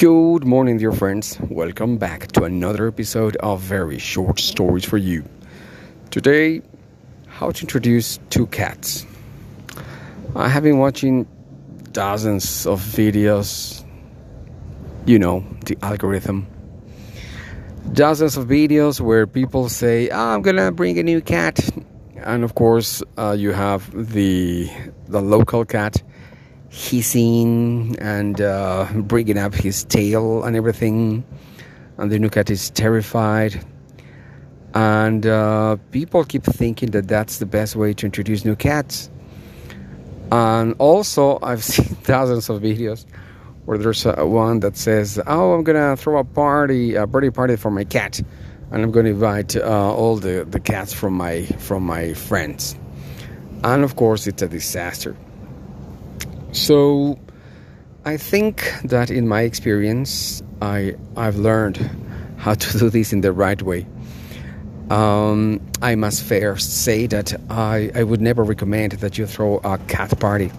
Good morning, dear friends. Welcome back to another episode of Very Short Stories for You. Today, how to introduce two cats. I have been watching dozens of videos, you know, the algorithm. Dozens of videos where people say, oh, I'm gonna bring a new cat. And of course, uh, you have the, the local cat hissing and uh, bringing up his tail and everything. And the new cat is terrified. And uh, people keep thinking that that's the best way to introduce new cats. And also, I've seen thousands of videos where there's a, one that says, "Oh, I'm gonna throw a party, a birthday party for my cat, and I'm gonna invite uh, all the, the cats from my from my friends." And of course, it's a disaster so I think that in my experience, I I've learned how to do this in the right way. Um, I must first say that I, I would never recommend that you throw a cat party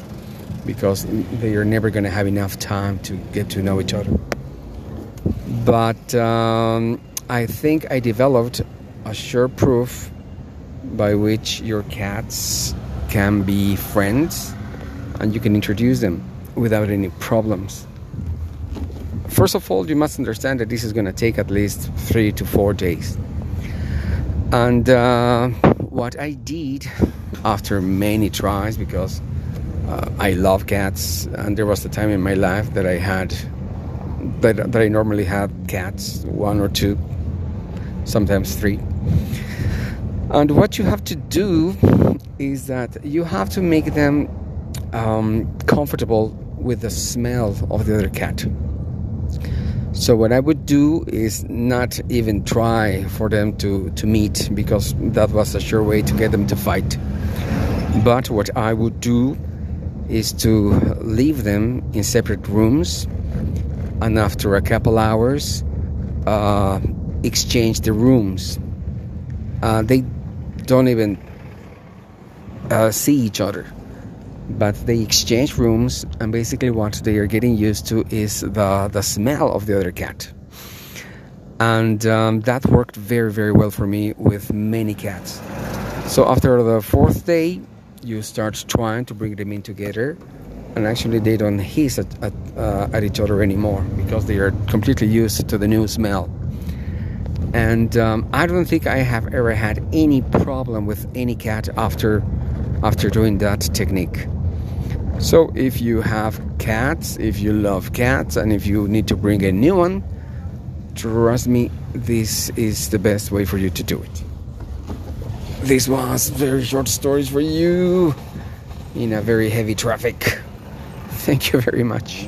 because they are never going to have enough time to get to know each other. But um, I think I developed a sure proof by which your cats can be friends and you can introduce them without any problems. First of all, you must understand that this is going to take at least three to four days. And uh, what I did after many tries, because uh, I love cats, and there was a time in my life that I had that, that I normally had cats, one or two, sometimes three. And what you have to do is that you have to make them um, comfortable with the smell of the other cat. So what I would do is not even try for them to, to meet because that was a sure way to get them to fight. But what I would do is to leave them in separate rooms and after a couple hours uh, exchange the rooms. Uh, they don't even uh, see each other but they exchange rooms and basically what they are getting used to is the, the smell of the other cat. And um, that worked very very well for me with many cats. So after the fourth day you start trying to bring them in together and actually they don't hiss at, at, uh, at each other anymore because they are completely used to the new smell. And um, i don't think i have ever had any problem with any cat after after doing that technique so, if you have cats, if you love cats, and if you need to bring a new one, trust me, this is the best way for you to do it. This was very short stories for you in a very heavy traffic. Thank you very much.